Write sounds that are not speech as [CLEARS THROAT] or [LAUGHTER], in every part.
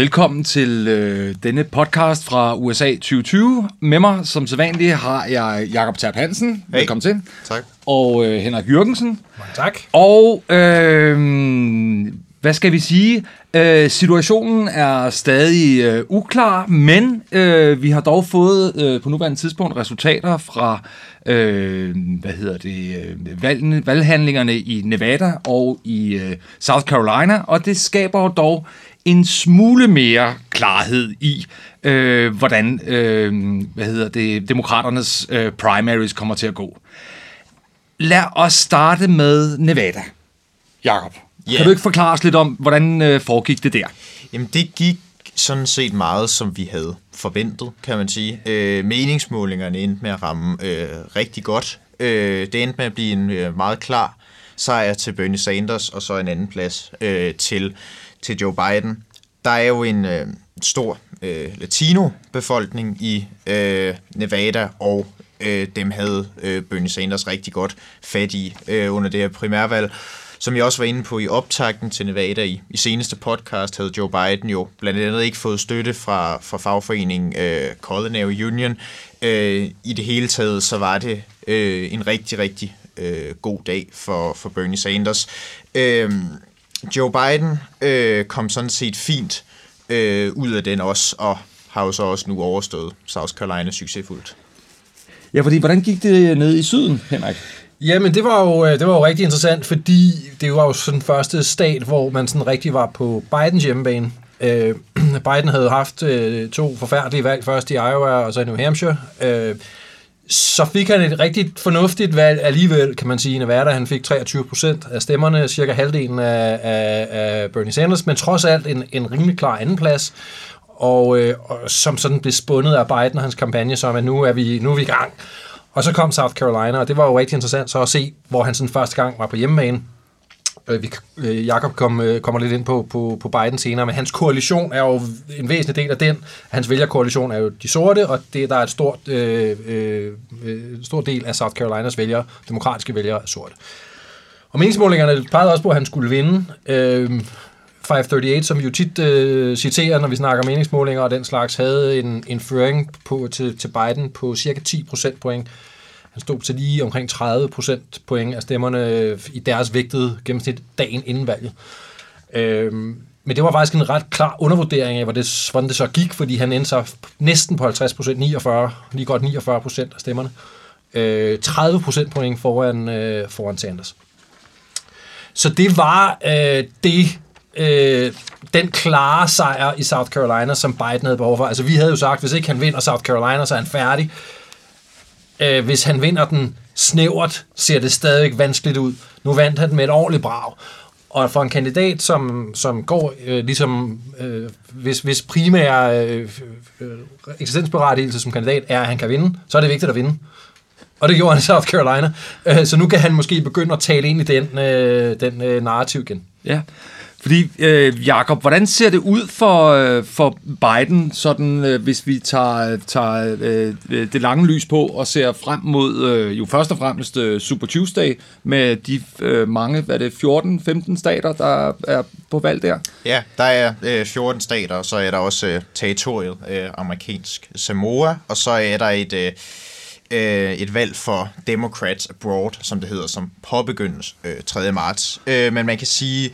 Velkommen til øh, denne podcast fra USA 2020. Med mig, som sædvanligt, har jeg Jakob Terp Hansen. Hey. Velkommen til. Tak. Og øh, Henrik Jørgensen. Mange tak. Og øh, hvad skal vi sige? Øh, situationen er stadig øh, uklar, men øh, vi har dog fået øh, på nuværende tidspunkt resultater fra øh, hvad hedder det, øh, valgene, valghandlingerne i Nevada og i øh, South Carolina, og det skaber dog en smule mere klarhed i, øh, hvordan øh, hvad hedder det, demokraternes øh, primaries kommer til at gå. Lad os starte med Nevada. Jakob, yeah. Kan du ikke forklare os lidt om, hvordan øh, foregik det der? Jamen, det gik sådan set meget, som vi havde forventet, kan man sige. Øh, meningsmålingerne endte med at ramme øh, rigtig godt. Øh, det endte med at blive en øh, meget klar sejr til Bernie Sanders, og så en anden plads øh, til, til Joe Biden. Der er jo en øh, stor øh, latino-befolkning i øh, Nevada, og øh, dem havde øh, Bernie Sanders rigtig godt fat i øh, under det her primærvalg. Som jeg også var inde på i optakten til Nevada i, i seneste podcast, havde Joe Biden jo blandt andet ikke fået støtte fra, fra fagforeningen øh, Culinary Union. Øh, I det hele taget, så var det øh, en rigtig, rigtig øh, god dag for, for Bernie Sanders. Øh, Joe Biden øh, kom sådan set fint øh, ud af den også, og har jo så også nu overstået South Carolina succesfuldt. Ja, fordi hvordan gik det ned i syden, Henrik? Jamen, det var, jo, øh, det var jo rigtig interessant, fordi det var jo sådan den første stat, hvor man sådan rigtig var på Bidens hjemmebane. Øh, [CLEARS THROAT] Biden havde haft øh, to forfærdelige valg, først i Iowa og så i New Hampshire. Øh, så fik han et rigtig fornuftigt valg alligevel, kan man sige, i Nevada. Han fik 23 procent af stemmerne, cirka halvdelen af, af, af Bernie Sanders, men trods alt en, en rimelig klar andenplads. Og, øh, og som sådan blev spundet af Biden og hans kampagne, som at nu er vi, nu er vi i gang. Og så kom South Carolina, og det var jo rigtig interessant så at se, hvor han sådan første gang var på hjemmebane. Øh, vi, øh, Jakob kom, øh, kommer lidt ind på, på, på Biden senere, men hans koalition er jo en væsentlig del af den. Hans vælgerkoalition er jo de sorte, og det, der er et stort, øh, øh, øh stor del af South Carolinas vælgere, demokratiske vælgere, er sorte. Og meningsmålingerne pegede også på, at han skulle vinde. Øh, 538, som vi jo tit øh, citerer, når vi snakker meningsmålinger og den slags, havde en, en føring på, til, til Biden på cirka 10 procentpoint. Han stod til lige omkring 30 procentpoint af stemmerne øh, i deres vægtede gennemsnit dagen inden valget. Øhm, men det var faktisk en ret klar undervurdering af, hvordan det, hvordan det så gik, fordi han endte sig næsten på 50 procent, 49, lige godt 49 procent af stemmerne. Øh, 30 procentpoint foran, øh, foran Sanders. Så det var øh, det, øh, den klare sejr i South Carolina, som Biden havde behov for. Altså vi havde jo sagt, hvis ikke han vinder South Carolina, så er han færdig. Øh, hvis han vinder den snævert, ser det stadig vanskeligt ud. Nu vandt han med et ordentligt brag. Og for en kandidat, som, som går øh, ligesom, øh, hvis, hvis primære øh, øh, eksistensberettigelse som kandidat er, at han kan vinde, så er det vigtigt at vinde. Og det gjorde han i South Carolina. Øh, så nu kan han måske begynde at tale ind i den, øh, den øh, narrativ igen. Ja, fordi øh, Jakob, hvordan ser det ud for, øh, for Biden, sådan øh, hvis vi tager, tager øh, det lange lys på og ser frem mod øh, jo først og fremmest øh, Super Tuesday med de øh, mange, hvad er det, 14-15 stater, der er på valg der? Ja, der er øh, 14 stater, og så er der også øh, territoriet øh, amerikansk Samoa, og så er der et, øh, øh, et valg for Democrats Abroad, som det hedder, som påbegyndes øh, 3. marts. Øh, men man kan sige,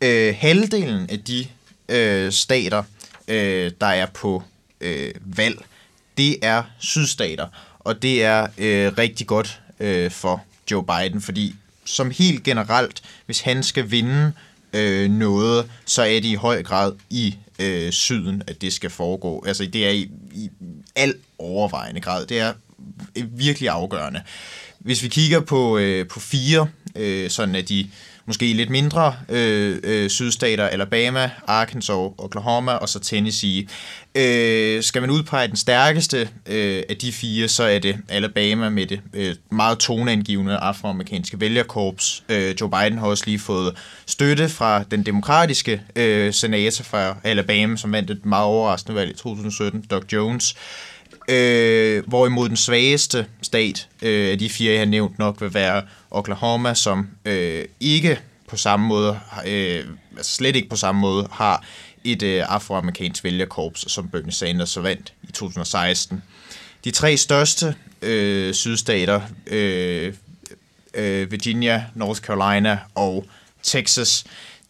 øh, halvdelen af de øh, stater, øh, der er på øh, valg, det er sydstater, og det er øh, rigtig godt øh, for Joe Biden, fordi som helt generelt, hvis han skal vinde øh, noget, så er det i høj grad i øh, syden, at det skal foregå. Altså det er i, i al overvejende grad. Det er øh, virkelig afgørende. Hvis vi kigger på, øh, på fire, øh, sådan at de måske lidt mindre øh, øh, sydstater, Alabama, Arkansas, Oklahoma og så Tennessee. Øh, skal man udpege den stærkeste øh, af de fire, så er det Alabama med det øh, meget toneangivende afroamerikanske vælgerkorps. Øh, Joe Biden har også lige fået støtte fra den demokratiske øh, senator fra Alabama, som vandt et meget overraskende valg i 2017, Doug Jones. Øh, Øh, hvorimod den svageste stat øh, af de fire, jeg har nævnt nok, vil være Oklahoma, som øh, ikke på samme måde, øh, altså slet ikke på samme måde, har et øh, afroamerikansk vælgerkorps, som Bernie Sanders så vandt i 2016. De tre største øh, sydstater, øh, øh, Virginia, North Carolina og Texas,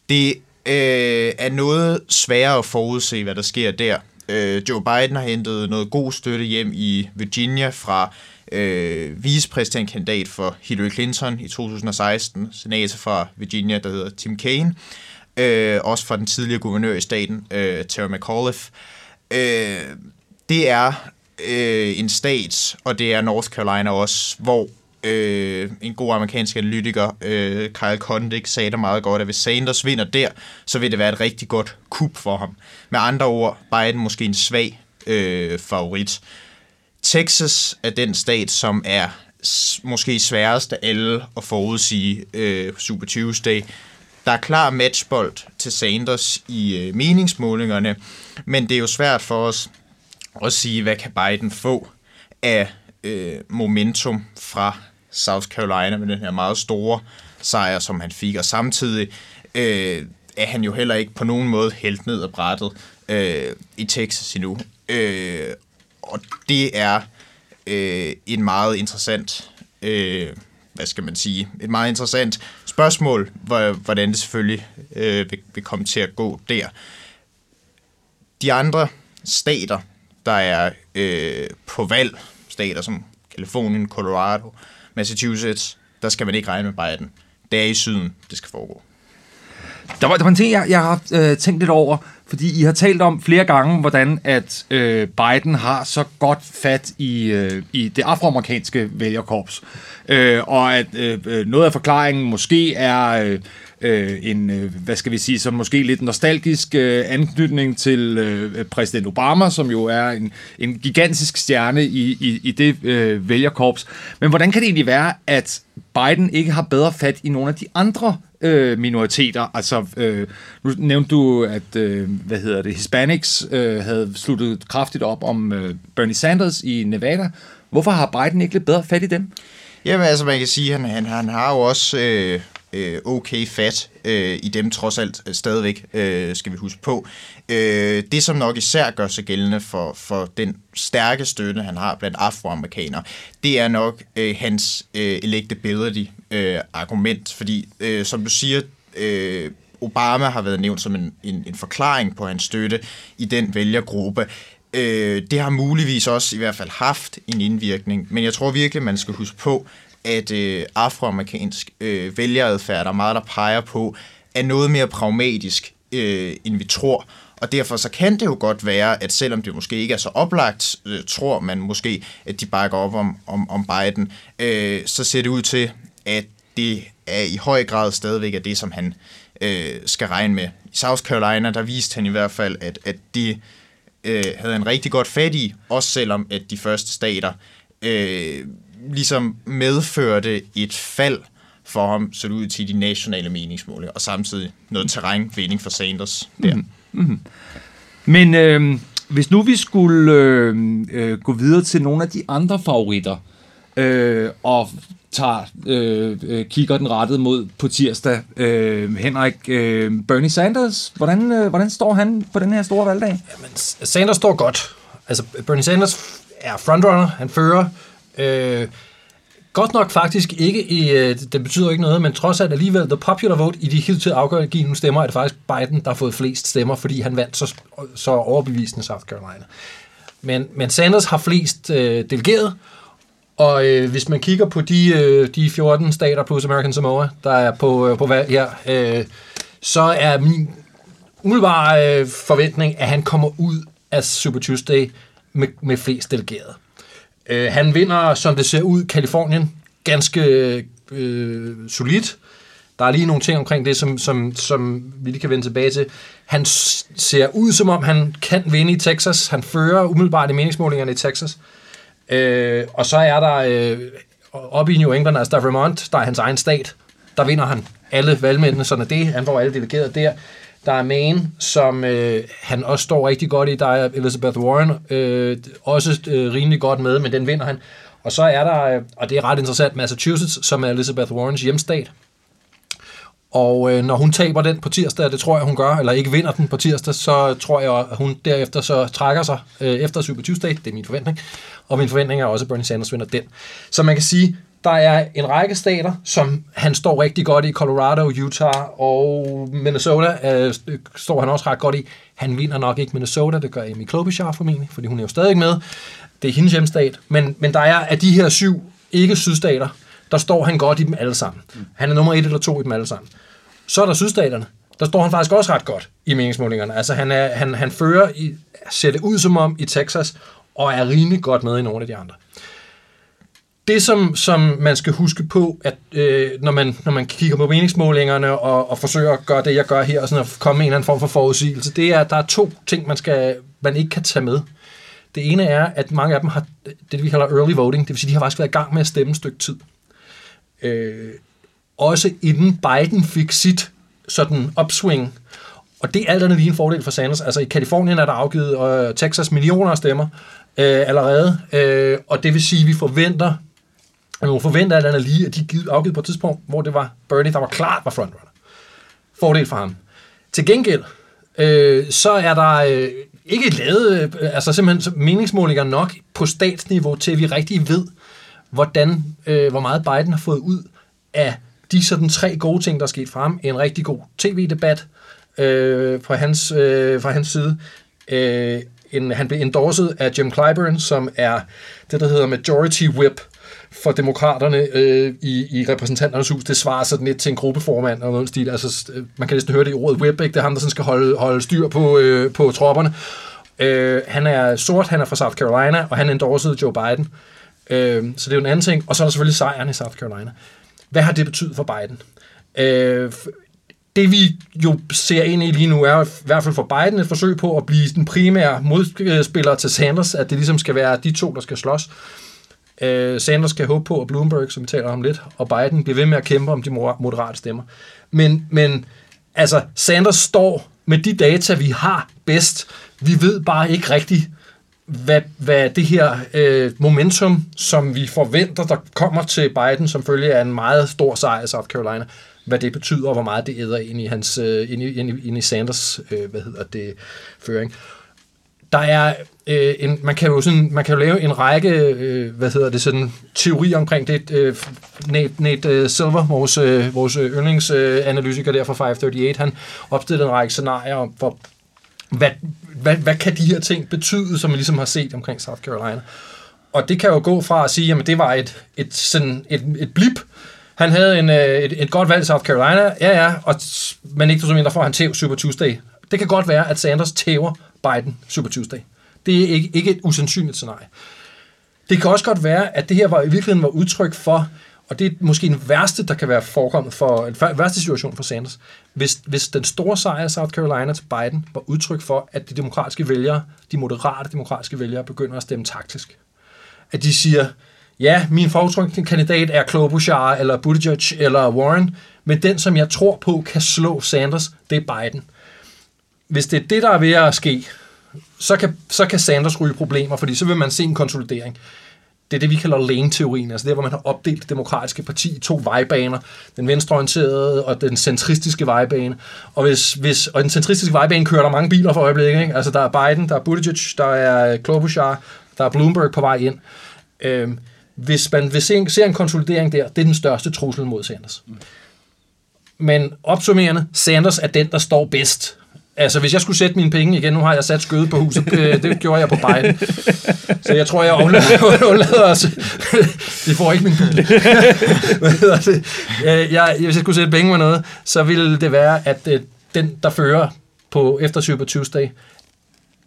det øh, er noget sværere at forudse, hvad der sker der. Øh, Joe Biden har hentet noget god støtte hjem i Virginia fra øh, vicepræsidentkandidat for Hillary Clinton i 2016, senator fra Virginia, der hedder Tim Kaine, øh, også fra den tidligere guvernør i staten, øh, Terry McAuliffe. Øh, det er øh, en stat, og det er North Carolina også, hvor øh, en god amerikansk analytiker, øh, Kyle Kondik, sagde det meget godt, at hvis Sanders vinder der, så vil det være et rigtig godt kup for ham. Med andre ord, Biden måske en svag øh, favorit. Texas er den stat, som er måske sværest af alle at forudsige øh, Super Tuesday. Der er klar matchbold til Sanders i øh, meningsmålingerne, men det er jo svært for os at sige, hvad kan Biden få af øh, momentum fra South Carolina med den her meget store sejr, som han fik, og samtidig øh, er han jo heller ikke på nogen måde helt ned af brættet øh, i Texas endnu. Øh, og det er øh, en meget interessant, øh, hvad skal man sige, et meget interessant spørgsmål, hvordan det selvfølgelig øh, vil, vil komme til at gå der. De andre stater, der er øh, på valg, stater som Kalifornien, Colorado, Massachusetts, der skal man ikke regne med Biden. Det er i syden, det skal foregå. Der var, der var en ting, jeg, jeg har øh, tænkt lidt over, fordi I har talt om flere gange, hvordan at øh, Biden har så godt fat i, øh, i det afroamerikanske vælgerkorps. Øh, og at øh, øh noget af forklaringen måske er... Øh, øh, en, øh, hvad skal vi sige, sådan måske lidt nostalgisk øh, anknytning til øh, præsident Obama, som jo er en, en gigantisk stjerne i, i, i det øh, vælgerkorps. Men hvordan kan det egentlig være, at Biden ikke har bedre fat i nogle af de andre øh, minoriteter? Altså, øh, nu nævnte du, at, øh, hvad hedder det, Hispanics øh, havde sluttet kraftigt op om øh, Bernie Sanders i Nevada. Hvorfor har Biden ikke lidt bedre fat i dem? Jamen altså, man kan sige, at han, han, han har jo også øh, øh, okay fat øh, i dem trods alt øh, stadigvæk, øh, skal vi huske på. Øh, det, som nok især gør sig gældende for, for den stærke støtte, han har blandt afroamerikanere, det er nok øh, hans øh, electability-argument, øh, fordi øh, som du siger, øh, Obama har været nævnt som en, en, en forklaring på hans støtte i den vælgergruppe. Øh, det har muligvis også i hvert fald haft en indvirkning, men jeg tror virkelig, man skal huske på, at øh, afroamerikansk øh, vælgeradfærd, der er meget, der peger på, er noget mere pragmatisk, øh, end vi tror. Og derfor så kan det jo godt være, at selvom det måske ikke er så oplagt, øh, tror man måske, at de bakker op om, om, om Biden, øh, så ser det ud til, at det er i høj grad stadigvæk er det, som han øh, skal regne med. I South Carolina, der viste han i hvert fald, at, at det øh, havde en rigtig godt fat i, også selvom at de første stater øh, ligesom medførte et fald for ham, så ud til de nationale meningsmålinger, og samtidig noget terrænvinding for Sanders der. Mm. Mm. Men øh, hvis nu vi skulle øh, øh, gå videre til nogle af de andre favoritter, øh, og tager øh, øh, kigger den rettet mod på tirsdag. Øh, Henrik, øh, Bernie Sanders, hvordan, øh, hvordan står han på den her store valgdag? Jamen, Sanders står godt. Altså, Bernie Sanders er frontrunner, han fører Øh, godt nok faktisk ikke i, øh, det betyder ikke noget, men trods alt alligevel, the popular vote i de helt til afgørende stemmer, er det faktisk Biden, der har fået flest stemmer, fordi han vandt så, så overbevisende South Carolina. Men, men Sanders har flest øh, delegeret, og øh, hvis man kigger på de, øh, de 14 stater plus American Samoa, der er på, øh, på valg her, øh, så er min umiddelbare øh, forventning, at han kommer ud af Super Tuesday med, med flest delegerede. Øh, han vinder, som det ser ud, Kalifornien ganske øh, solidt. Der er lige nogle ting omkring det, som, som, som vi lige kan vende tilbage til. Han ser ud, som om han kan vinde i Texas. Han fører umiddelbart i meningsmålingerne i Texas. Øh, og så er der øh, oppe i New England, altså der er Vermont, der er hans egen stat. Der vinder han alle valgmændene, sådan er det. Han får alle delegeret der. Der er Maine, som øh, han også står rigtig godt i. Der er Elizabeth Warren øh, også øh, rimelig godt med, men den vinder han. Og så er der, øh, og det er ret interessant, Massachusetts, som er Elizabeth Warrens hjemstat. Og øh, når hun taber den på tirsdag, det tror jeg, hun gør, eller ikke vinder den på tirsdag, så tror jeg, at hun derefter så trækker sig øh, efter Super Tuesday. Det er min forventning. Og min forventning er også, at Bernie Sanders vinder den. Så man kan sige, der er en række stater, som han står rigtig godt i. Colorado, Utah og Minnesota øh, står han også ret godt i. Han vinder nok ikke Minnesota, det gør Amy Klobuchar formentlig, fordi hun er jo stadig med. Det er hendes hjemstat. Men, men der er af de her syv ikke-sydstater, der står han godt i dem alle sammen. Han er nummer et eller to i dem alle sammen. Så er der sydstaterne. Der står han faktisk også ret godt i meningsmålingerne. Altså han, er, han, han fører, i, ser det ud som om i Texas, og er rimelig godt med i nogle af de andre. Det, som, som man skal huske på, at øh, når, man, når man kigger på meningsmålingerne og, og forsøger at gøre det, jeg gør her, og sådan at komme med en eller anden form for forudsigelse, det er, at der er to ting, man, skal, man ikke kan tage med. Det ene er, at mange af dem har det, vi kalder early voting, det vil sige, de har faktisk været i gang med at stemme et stykke tid. Øh, også inden Biden fik sit sådan upswing, og det er alt andet lige en fordel for Sanders. Altså i Kalifornien er der afgivet øh, Texas millioner af stemmer øh, allerede, øh, og det vil sige, at vi forventer, at forventer alt andet lige, at de givet, afgivet på et tidspunkt, hvor det var Bernie, der var klart var frontrunner. Fordel for ham. Til gengæld, øh, så er der øh, ikke lavet, øh, altså simpelthen meningsmålinger nok på statsniveau, til at vi rigtig ved, hvordan, øh, hvor meget Biden har fået ud af de sådan tre gode ting, der er sket frem. En rigtig god tv-debat øh, på hans, øh, fra hans side. Øh, en, han blev endorset af Jim Clyburn, som er det, der hedder Majority Whip for demokraterne øh, i, i repræsentanternes hus. Det svarer sådan lidt til en gruppeformand og noget stil. Altså, øh, man kan næsten høre det i ordet whip, ikke? Det er ham, der sådan skal holde, holde styr på, øh, på tropperne. Øh, han er sort, han er fra South Carolina, og han endorsede Joe Biden. Øh, så det er jo en anden ting. Og så er der selvfølgelig sejren i South Carolina. Hvad har det betydet for Biden? Øh, det vi jo ser ind i lige nu er i hvert fald for Biden et forsøg på at blive den primære modspiller til Sanders, at det ligesom skal være de to, der skal slås. Øh, Sanders kan håbe på, at Bloomberg, som vi taler om lidt, og Biden bliver ved med at kæmpe om de moderate stemmer. Men, men altså, Sanders står med de data, vi har bedst. Vi ved bare ikke rigtigt, hvad, hvad det her øh, momentum, som vi forventer, der kommer til Biden, som følge af en meget stor sejr i South Carolina, hvad det betyder, og hvor meget det æder ind i, hans, øh, ind i, ind i, ind i Sanders øh, hvad hedder det, føring. Der er øh, en, man kan jo sådan, man kan jo lave en række, øh, hvad hedder det, sådan teori omkring det. Øh, Nate, Nate øh, Silver, vores, øh, vores yndlingsanalytiker øh, der fra 538, han opstillede en række scenarier for, hvad, hvad, hvad kan de her ting betyde, som vi ligesom har set omkring South Carolina. Og det kan jo gå fra at sige, jamen det var et, et, sådan et, et blip, han havde en, øh, et, et godt valg i South Carolina, ja ja, og, men ikke så mindre får han tæv Super Tuesday. Det kan godt være, at Sanders tæver Biden Super Tuesday. Det er ikke, ikke et usandsynligt scenarie. Det kan også godt være, at det her var i virkeligheden var udtryk for, og det er måske den værste, der kan være forekommet for, en værste situation for Sanders, hvis, hvis den store sejr af South Carolina til Biden var udtryk for, at de demokratiske vælgere, de moderate demokratiske vælgere, begynder at stemme taktisk. At de siger, ja, min foretrukne kandidat er Klobuchar, eller Buttigieg, eller Warren, men den, som jeg tror på, kan slå Sanders, det er Biden. Hvis det er det, der er ved at ske, så kan, så kan Sanders ryge problemer, fordi så vil man se en konsolidering. Det er det, vi kalder lane-teorien, altså det, hvor man har opdelt det demokratiske parti i to vejbaner. Den venstreorienterede og den centristiske vejbane. Og, hvis, hvis, og den centristiske vejbane kører der mange biler for øjeblikket. Ikke? Altså der er Biden, der er Buttigieg, der er Klobuchar, der er Bloomberg på vej ind. Øhm, hvis man vil se en, ser en konsolidering der, det er den største trussel mod Sanders. Men opsummerende, Sanders er den, der står bedst. Altså, hvis jeg skulle sætte mine penge igen, nu har jeg sat skødet på huset, øh, det gjorde jeg på Biden. Så jeg tror, jeg undlader os. De får ikke min bil. Jeg, hvis jeg skulle sætte penge med noget, så ville det være, at øh, den, der fører på efter Super Tuesday,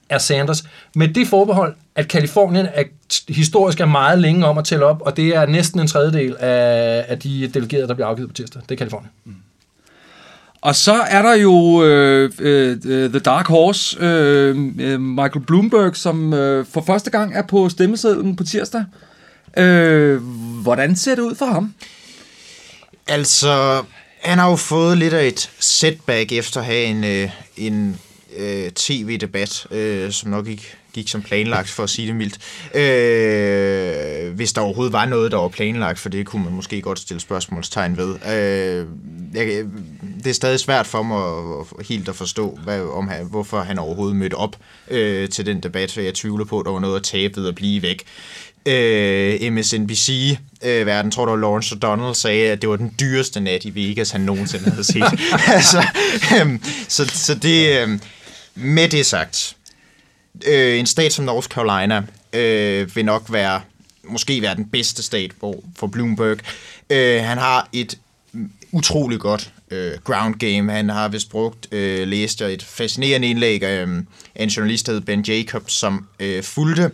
er Sanders. Med det forbehold, at Kalifornien er, historisk er meget længe om at tælle op, og det er næsten en tredjedel af, af de delegerede, der bliver afgivet på tirsdag. Det er Kalifornien. Mm. Og så er der jo øh, øh, øh The Dark Horse, øh, øh, Michael Bloomberg, som øh, for første gang er på stemmesedlen på tirsdag. Øh, hvordan ser det ud for ham? Altså, han har jo fået lidt af et setback efter at have en, øh, en øh, tv-debat, øh, som nok ikke gik som planlagt, for at sige det mildt. Øh, hvis der overhovedet var noget, der var planlagt, for det kunne man måske godt stille spørgsmålstegn ved. Øh, jeg, det er stadig svært for mig at, helt at forstå, hvad, om han, hvorfor han overhovedet mødte op øh, til den debat, så jeg tvivler på, at der var noget at tabe ved at blive væk. Øh, MSNBC, øh, verden, tror du, Lawrence O'Donnell sagde, at det var den dyreste nat i Vegas, han nogensinde havde set. [LAUGHS] altså, øh, så, så det, øh, med det sagt, øh, en stat som North Carolina øh, vil nok være måske være den bedste stat for, for Bloomberg. Øh, han har et utrolig godt øh, ground game. Han har vist brugt, øh, læst jeg et fascinerende indlæg af, øh, en journalist, der hed Ben Jacobs, som øh, fulgte øh,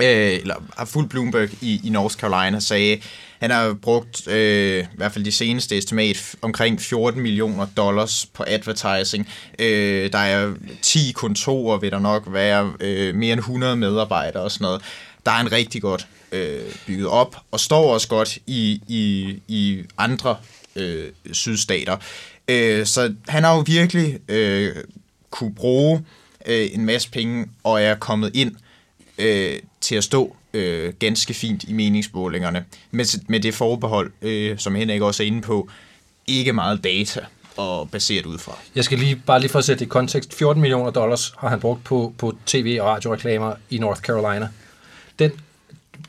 Øh, eller ah, har fulgt Bloomberg i, i North Carolina, sagde, han har brugt øh, i hvert fald de seneste estimat omkring 14 millioner dollars på advertising. Øh, der er 10 kontorer, vil der nok være øh, mere end 100 medarbejdere og sådan noget. Der er en rigtig godt øh, bygget op, og står også godt i, i, i andre øh, sydstater. Øh, så han har jo virkelig øh, kunne bruge øh, en masse penge, og er kommet ind øh, til at stå øh, ganske fint i meningsmålingerne. Med, med det forbehold, øh, som Henrik også er inde på, ikke meget data og baseret ud fra. Jeg skal lige bare lige for at sætte det i kontekst. 14 millioner dollars har han brugt på, på tv- og radioreklamer i North Carolina. Den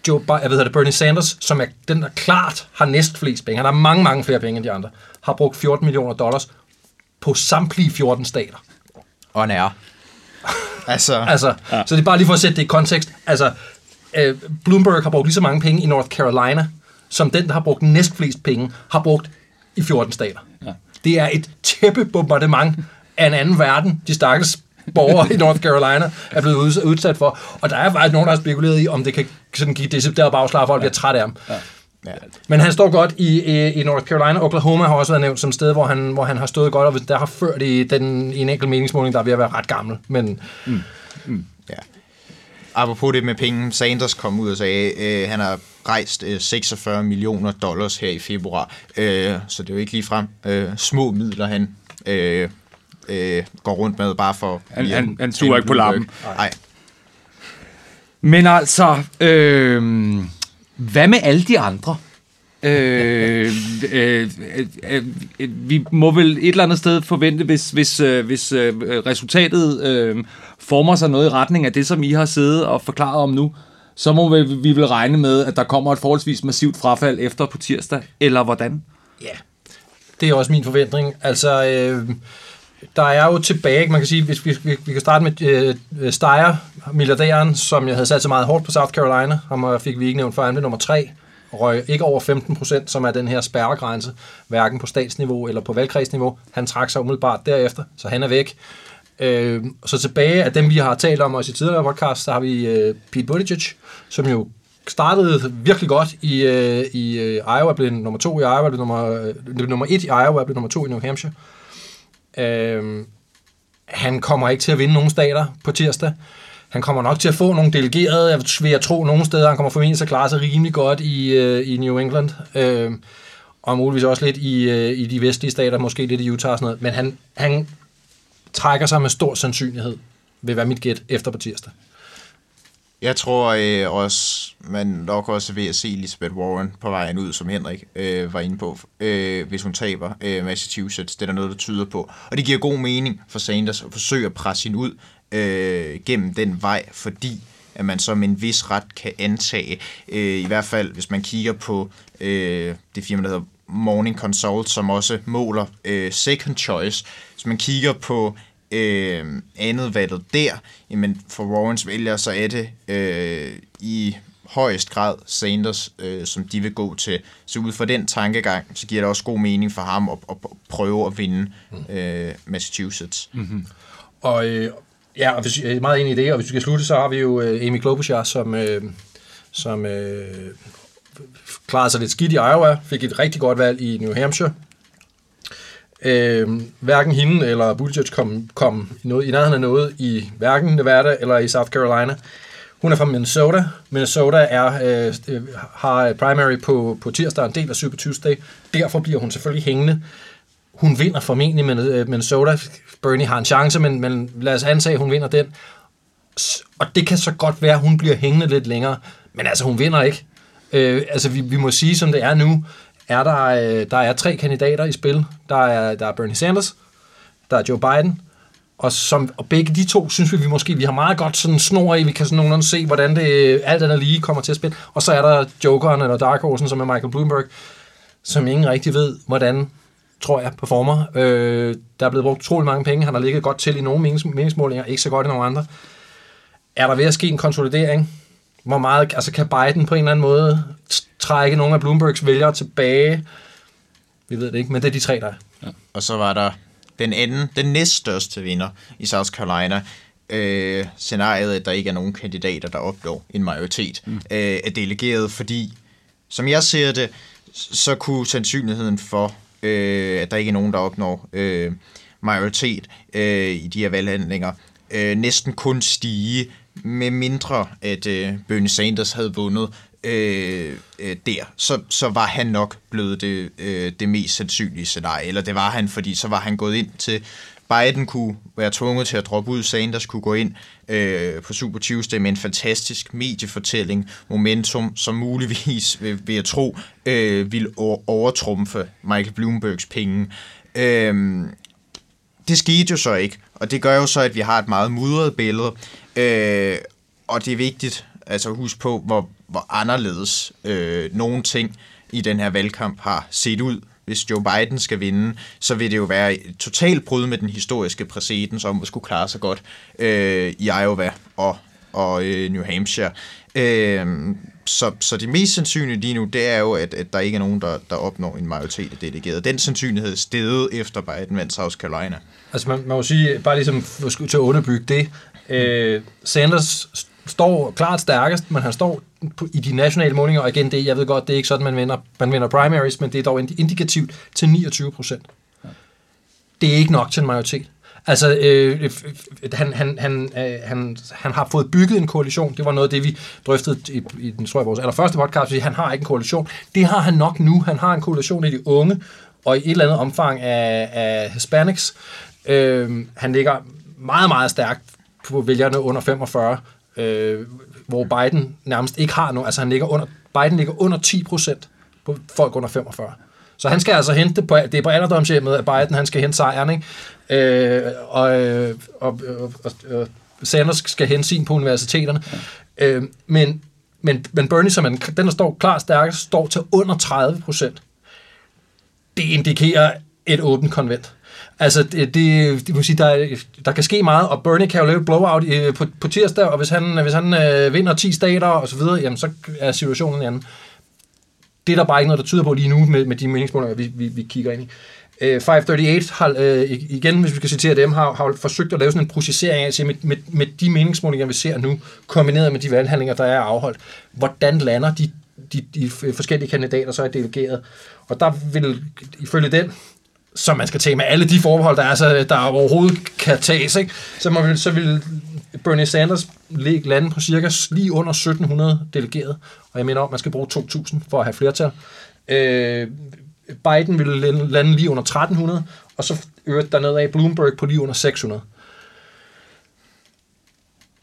Joe, jeg ved det, Bernie Sanders, som er den, der klart har næst flest penge, han har mange, mange flere penge end de andre, har brugt 14 millioner dollars på samtlige 14 stater. Og han er. Altså. [LAUGHS] altså ja. Så det er bare lige for at sætte det i kontekst. Altså, øh, Bloomberg har brugt lige så mange penge i North Carolina, som den, der har brugt næst flest penge, har brugt i 14 stater. Ja. Det er et tæppe bombardement af en anden verden, de stakkels borgere i North Carolina er blevet udsat for. Og der er faktisk nogen, der har spekuleret i, om det kan sådan give decideret bagslag, og folk bliver trætte af ham. Ja. Ja. Men han står godt i, i, i North Carolina. Oklahoma har også været nævnt som sted, hvor han, hvor han har stået godt, og der har ført i, den, i en enkelt meningsmåling, der er ved at være ret gammel. Men, mm. Mm. Ja. Apropos det med penge, Sanders kom ud og sagde, øh, han har rejst øh, 46 millioner dollars her i februar, øh, så det er jo ikke lige frem øh, små midler, han øh, øh, går rundt med, bare for... Han, han, han suger ikke på lappen. Nej. Men altså, øh, hvad med alle de andre? øh, øh, øh, øh, vi må vel et eller andet sted forvente, hvis, hvis, øh, hvis øh, resultatet øh, former sig noget i retning af det, som I har siddet og forklaret om nu, så må vi, vi vil regne med, at der kommer et forholdsvis massivt frafald efter på tirsdag, eller hvordan? Ja, det er også min forventning. Altså, øh, der er jo tilbage, man kan sige, hvis vi, vi, vi kan starte med øh, Steyer, milliardæren, som jeg havde sat så meget hårdt på South Carolina. Ham fik vi ikke nævnt før, han blev nummer tre. Røg ikke over 15 procent, som er den her spærregrænse, hverken på statsniveau eller på valgkredsniveau. Han trak sig umiddelbart derefter, så han er væk. Øh, så tilbage af dem, vi har talt om også i tidligere podcast, så har vi øh, Pete Buttigieg, som jo startede virkelig godt i, øh, i øh, Iowa, blev nummer to i Iowa, blev nummer, øh, nummer et i Iowa, blev nummer to i New Hampshire. Øh, han kommer ikke til at vinde nogen stater på tirsdag. Han kommer nok til at få nogle delegerede, jeg vil jeg tro, nogle steder. Han kommer formentlig til at klare sig rimelig godt i, øh, i New England. Øh, og muligvis også lidt i, øh, i de vestlige stater, måske lidt i Utah og sådan noget. Men han, han trækker sig med stor sandsynlighed, vil være mit gæt efter på tirsdag. Jeg tror øh, også, man nok også ved at se Elizabeth Warren på vejen ud, som Henrik øh, var inde på, øh, hvis hun taber øh, Massachusetts. Det er der noget, der tyder på. Og det giver god mening for Sanders at forsøge at presse hende ud øh, gennem den vej, fordi at man som en vis ret kan antage, øh, i hvert fald hvis man kigger på øh, det firma, der hedder Morning Consult, som også måler øh, second choice. Hvis man kigger på øh, andet valget der, jamen for Warrens vælger, så er det øh, i højest grad Sanders, øh, som de vil gå til. Så ud fra den tankegang, så giver det også god mening for ham at, at prøve at vinde øh, Massachusetts. Mm-hmm. Og, øh, ja, og hvis, jeg er meget enig i det, og hvis vi skal slutte, så har vi jo øh, Amy Klobuchar, som, øh, som øh, klarede sig lidt skidt i Iowa, fik et rigtig godt valg i New Hampshire, Øh, hverken hende eller Buttigieg kom, kom noget, i nærheden af noget i hverken Nevada eller i South Carolina. Hun er fra Minnesota. Minnesota er, øh, øh har primary på, på tirsdag, en del af Super Tuesday. Derfor bliver hun selvfølgelig hængende. Hun vinder formentlig øh, Minnesota. Bernie har en chance, men, men lad os antage, at hun vinder den. Og det kan så godt være, at hun bliver hængende lidt længere. Men altså, hun vinder ikke. Øh, altså, vi, vi må sige, som det er nu, er der, øh, der er tre kandidater i spil. Der er, der er Bernie Sanders, der er Joe Biden, og, som, og begge de to synes vi, vi måske vi har meget godt sådan snor i, vi kan sådan nogenlunde se, hvordan det alt andet lige kommer til at spille. Og så er der Jokeren eller Dark Horse'en, som er Michael Bloomberg, som ingen rigtig ved, hvordan tror jeg, performer. Øh, der er blevet brugt utrolig mange penge. Han har ligget godt til i nogle menings- meningsmålinger, ikke så godt i nogle andre. Er der ved at ske en konsolidering? Hvor meget, altså kan Biden på en eller anden måde trække nogle af Bloombergs vælgere tilbage? Vi ved det ikke, men det er de tre, der er. Og så var der den anden, den næststørste vinder i South Carolina. Øh, scenariet, at der ikke er nogen kandidater, der opnår en majoritet mm. øh, af delegeret, fordi som jeg ser det, så kunne sandsynligheden for, øh, at der ikke er nogen, der opnår øh, majoritet øh, i de her valghandlinger, øh, næsten kun stige, med mindre at øh, Bernie Sanders havde vundet øh, øh, der, så, så var han nok blevet det, øh, det mest sandsynlige scenarie, eller det var han, fordi så var han gået ind til, Biden kunne være tvunget til at droppe ud, Sanders kunne gå ind øh, på Super Tuesday med en fantastisk mediefortælling, momentum, som muligvis, vil, vil jeg tro, øh, vil overtrumfe Michael Bloombergs penge. Øh, det skete jo så ikke, og det gør jo så, at vi har et meget mudret billede, øh, og det er vigtigt altså at huske på, hvor, hvor anderledes øh, nogle ting i den her valgkamp har set ud. Hvis Joe Biden skal vinde, så vil det jo være et totalt brud med den historiske præcedens om at skulle klare sig godt øh, i Iowa og, og øh, New Hampshire. Øh, så, så det mest sandsynlige lige nu, det er jo, at, at der ikke er nogen, der, der opnår en majoritet af delegerede. Den sandsynlighed steget efter Biden vandt South Carolina. Altså man, man må sige, bare ligesom til at underbygge det, øh, Sanders står klart stærkest, men han står i de nationale målinger, og igen, det, jeg ved godt, det er ikke sådan, man vinder, man vinder primaries, men det er dog indikativt til 29 procent. Det er ikke nok til en majoritet. Altså, øh, øh han, han, han, øh, han, han har fået bygget en koalition. Det var noget af det, vi drøftede i, i den, tror jeg, vores allerførste podcast. Han har ikke en koalition. Det har han nok nu. Han har en koalition i de unge, og i et eller andet omfang af, af Hispanics. Øh, han ligger meget, meget stærkt på vælgerne under 45 øh, hvor Biden nærmest ikke har nogen, altså han ligger under, Biden ligger under 10 procent på folk under 45. Så han skal altså hente, på, det er på alderdomshjemmet, at Biden han skal hente sejren, ikke? Øh, og, og, og, og, og Sanders skal hente sin på universiteterne. Ja. Øh, men, men, men Bernie, som den der står klar stærkest, står til under 30 procent. Det indikerer et åbent konvent. Altså, det, det, det må sige, der, der kan ske meget, og Bernie kan jo lave et blowout i, på, på tirsdag, og hvis han, hvis han øh, vinder 10 stater og så videre, jamen, så er situationen en anden. Det er der bare ikke noget, der tyder på lige nu med, med de meningsmålinger, vi, vi, vi kigger ind i. Øh, uh, 538 har, uh, igen, hvis vi skal citere dem, har, har forsøgt at lave sådan en processering af, med, med, med de meningsmålinger, vi ser nu, kombineret med de valghandlinger, der er afholdt. Hvordan lander de, de, de forskellige kandidater så er delegeret? Og der vil, ifølge den, som man skal tage med alle de forbehold, der, er, så, der overhovedet kan tages. Ikke? Så, man vil, så vil Bernie Sanders lande på cirka lige under 1700 delegerede, og jeg mener om, at man skal bruge 2.000 for at have flertal. Øh, Biden vil lande lige under 1300, og så øvrigt dernede af Bloomberg på lige under 600.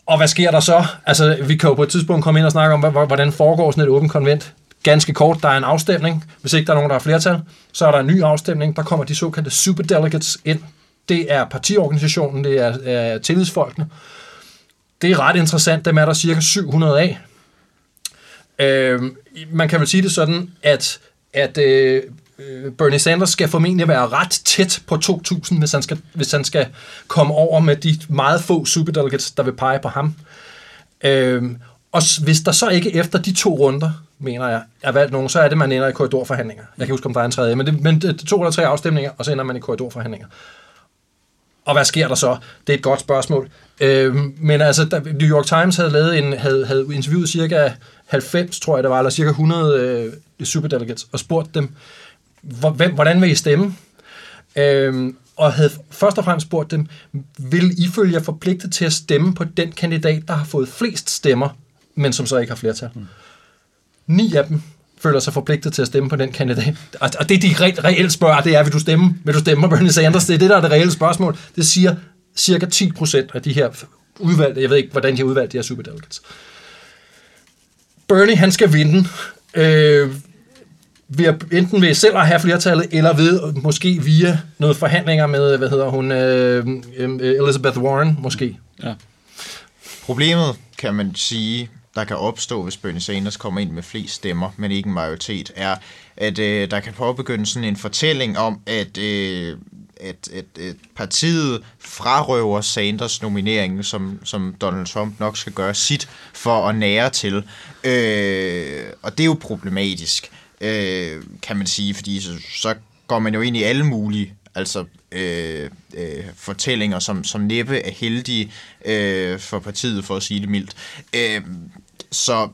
Og hvad sker der så? Altså, vi kan jo på et tidspunkt komme ind og snakke om, hvordan foregår sådan et åbent konvent ganske kort, der er en afstemning. Hvis ikke der er nogen, der har flertal, så er der en ny afstemning. Der kommer de såkaldte superdelegates ind. Det er partiorganisationen, det er, er tillidsfolkene. Det er ret interessant, dem er der cirka 700 af. Øh, man kan vel sige det sådan, at, at øh, øh Bernie Sanders skal formentlig være ret tæt på 2.000, hvis han, skal, hvis han skal komme over med de meget få superdelegates, der vil pege på ham. Øh, og hvis der så ikke efter de to runder mener jeg, er valgt nogen, så er det, man ender i korridorforhandlinger. Jeg kan huske, om der er en tredje, men det, men det er to eller tre afstemninger, og så ender man i korridorforhandlinger. Og hvad sker der så? Det er et godt spørgsmål. Øh, men altså, da New York Times havde, lavet en, havde, havde interviewet cirka 90, tror jeg det var, eller cirka 100 øh, superdelegates, og spurgt dem, hvem, hvordan vil I stemme? Øh, og havde først og fremmest spurgt dem, vil I følge jer forpligtet til at stemme på den kandidat, der har fået flest stemmer, men som så ikke har flertal? Mm ni af dem føler sig forpligtet til at stemme på den kandidat. Og det, de re- reelt spørger, det er, vil du stemme, vil du stemme på Bernie Sanders? Det er det, der er det reelle spørgsmål. Det siger cirka 10 procent af de her udvalgte, jeg ved ikke, hvordan de har udvalgt de her superdelegates. Bernie, han skal vinde. Øh, ved at, enten ved selv at have flertallet, eller ved måske via noget forhandlinger med, hvad hedder hun, øh, øh, Elizabeth Warren, måske. Ja. Problemet, kan man sige, der kan opstå, hvis Bernie Sanders kommer ind med flest stemmer, men ikke en majoritet, er, at øh, der kan påbegynde sådan en fortælling om, at, øh, at, at, at partiet frarøver Sanders nominering, som, som Donald Trump nok skal gøre sit for at nære til. Øh, og det er jo problematisk, øh, kan man sige, fordi så, så går man jo ind i alle mulige altså øh, øh, fortællinger, som, som næppe er heldige øh, for partiet, for at sige det mildt. Øh, så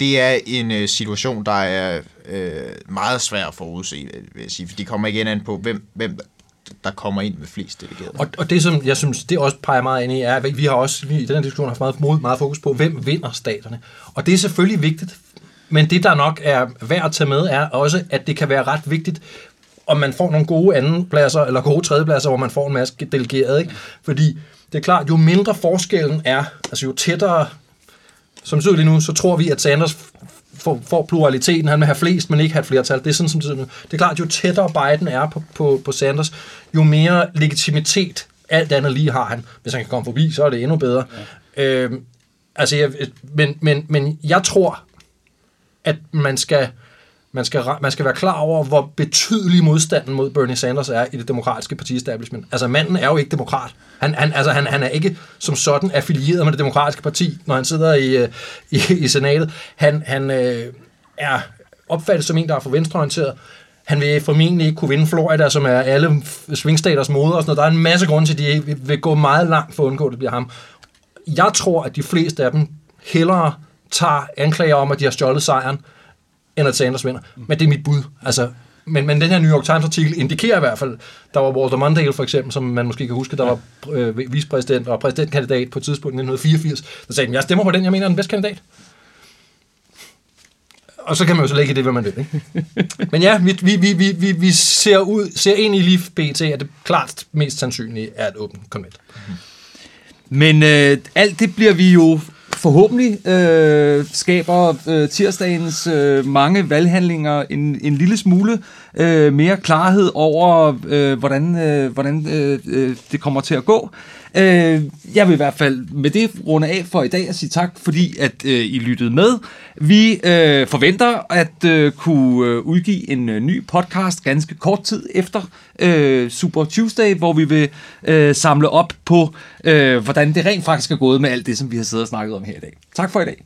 det er en øh, situation, der er øh, meget svær at forudse, vil jeg sige, for de kommer igen an på, hvem, hvem der kommer ind med flest delegerede. Og, og det, som jeg synes, det også peger meget ind i, er, at vi har også vi, i den her diskussion haft meget, meget fokus på, hvem vinder staterne. Og det er selvfølgelig vigtigt, men det, der nok er værd at tage med, er også, at det kan være ret vigtigt, om man får nogle gode andenpladser, eller gode tredjepladser, hvor man får en masse delegerede. Ikke? Fordi det er klart, jo mindre forskellen er, altså jo tættere, som det lige nu, så tror vi, at Sanders får, får pluraliteten. Han vil have flest, men ikke have et flertal. Det er sådan, som det, det er klart, jo tættere Biden er på, på, på Sanders, jo mere legitimitet alt andet lige har han. Hvis han kan komme forbi, så er det endnu bedre. Ja. Øhm, altså, jeg, men, men, men jeg tror, at man skal man skal, man skal være klar over, hvor betydelig modstanden mod Bernie Sanders er i det demokratiske parti-establishment. Altså, manden er jo ikke demokrat. Han, han, altså, han, han er ikke som sådan affilieret med det demokratiske parti, når han sidder i, øh, i, i senatet. Han, han øh, er opfattet som en, der er for venstreorienteret. Han vil formentlig ikke kunne vinde Florida, som er alle svingstaters moder og sådan noget. Der er en masse grunde til, at de vil gå meget langt for at undgå, at det bliver ham. Jeg tror, at de fleste af dem hellere tager anklager om, at de har stjålet sejren, end at Sanders vinder. Men det er mit bud. Altså, men, men den her New York Times artikel indikerer i hvert fald, der var Walter Mondale for eksempel, som man måske kan huske, der var øh, vicepræsident og præsidentkandidat på et tidspunkt i 1984, der sagde, jeg stemmer på den, jeg mener er den bedste kandidat. Og så kan man jo så lægge det, hvad man vil. Ikke? [LAUGHS] Men ja, vi, vi, vi, vi, vi ser, ud, ser ind i lige BT, at det klart mest sandsynlige er et åbent konvent. Men øh, alt det bliver vi jo forhåbentlig øh, skaber øh, tirsdagens øh, mange valghandlinger en, en lille smule øh, mere klarhed over, øh, hvordan, øh, hvordan øh, øh det kommer til at gå. Øh, jeg vil i hvert fald med det runde af for i dag og sige tak, fordi at øh, I lyttede med. Vi øh, forventer at øh, kunne øh, udgive en øh, ny podcast ganske kort tid efter øh, Super Tuesday, hvor vi vil øh, samle op på, øh, hvordan det rent faktisk er gået med alt det, som vi har siddet og snakket om her i dag. Tak for i dag.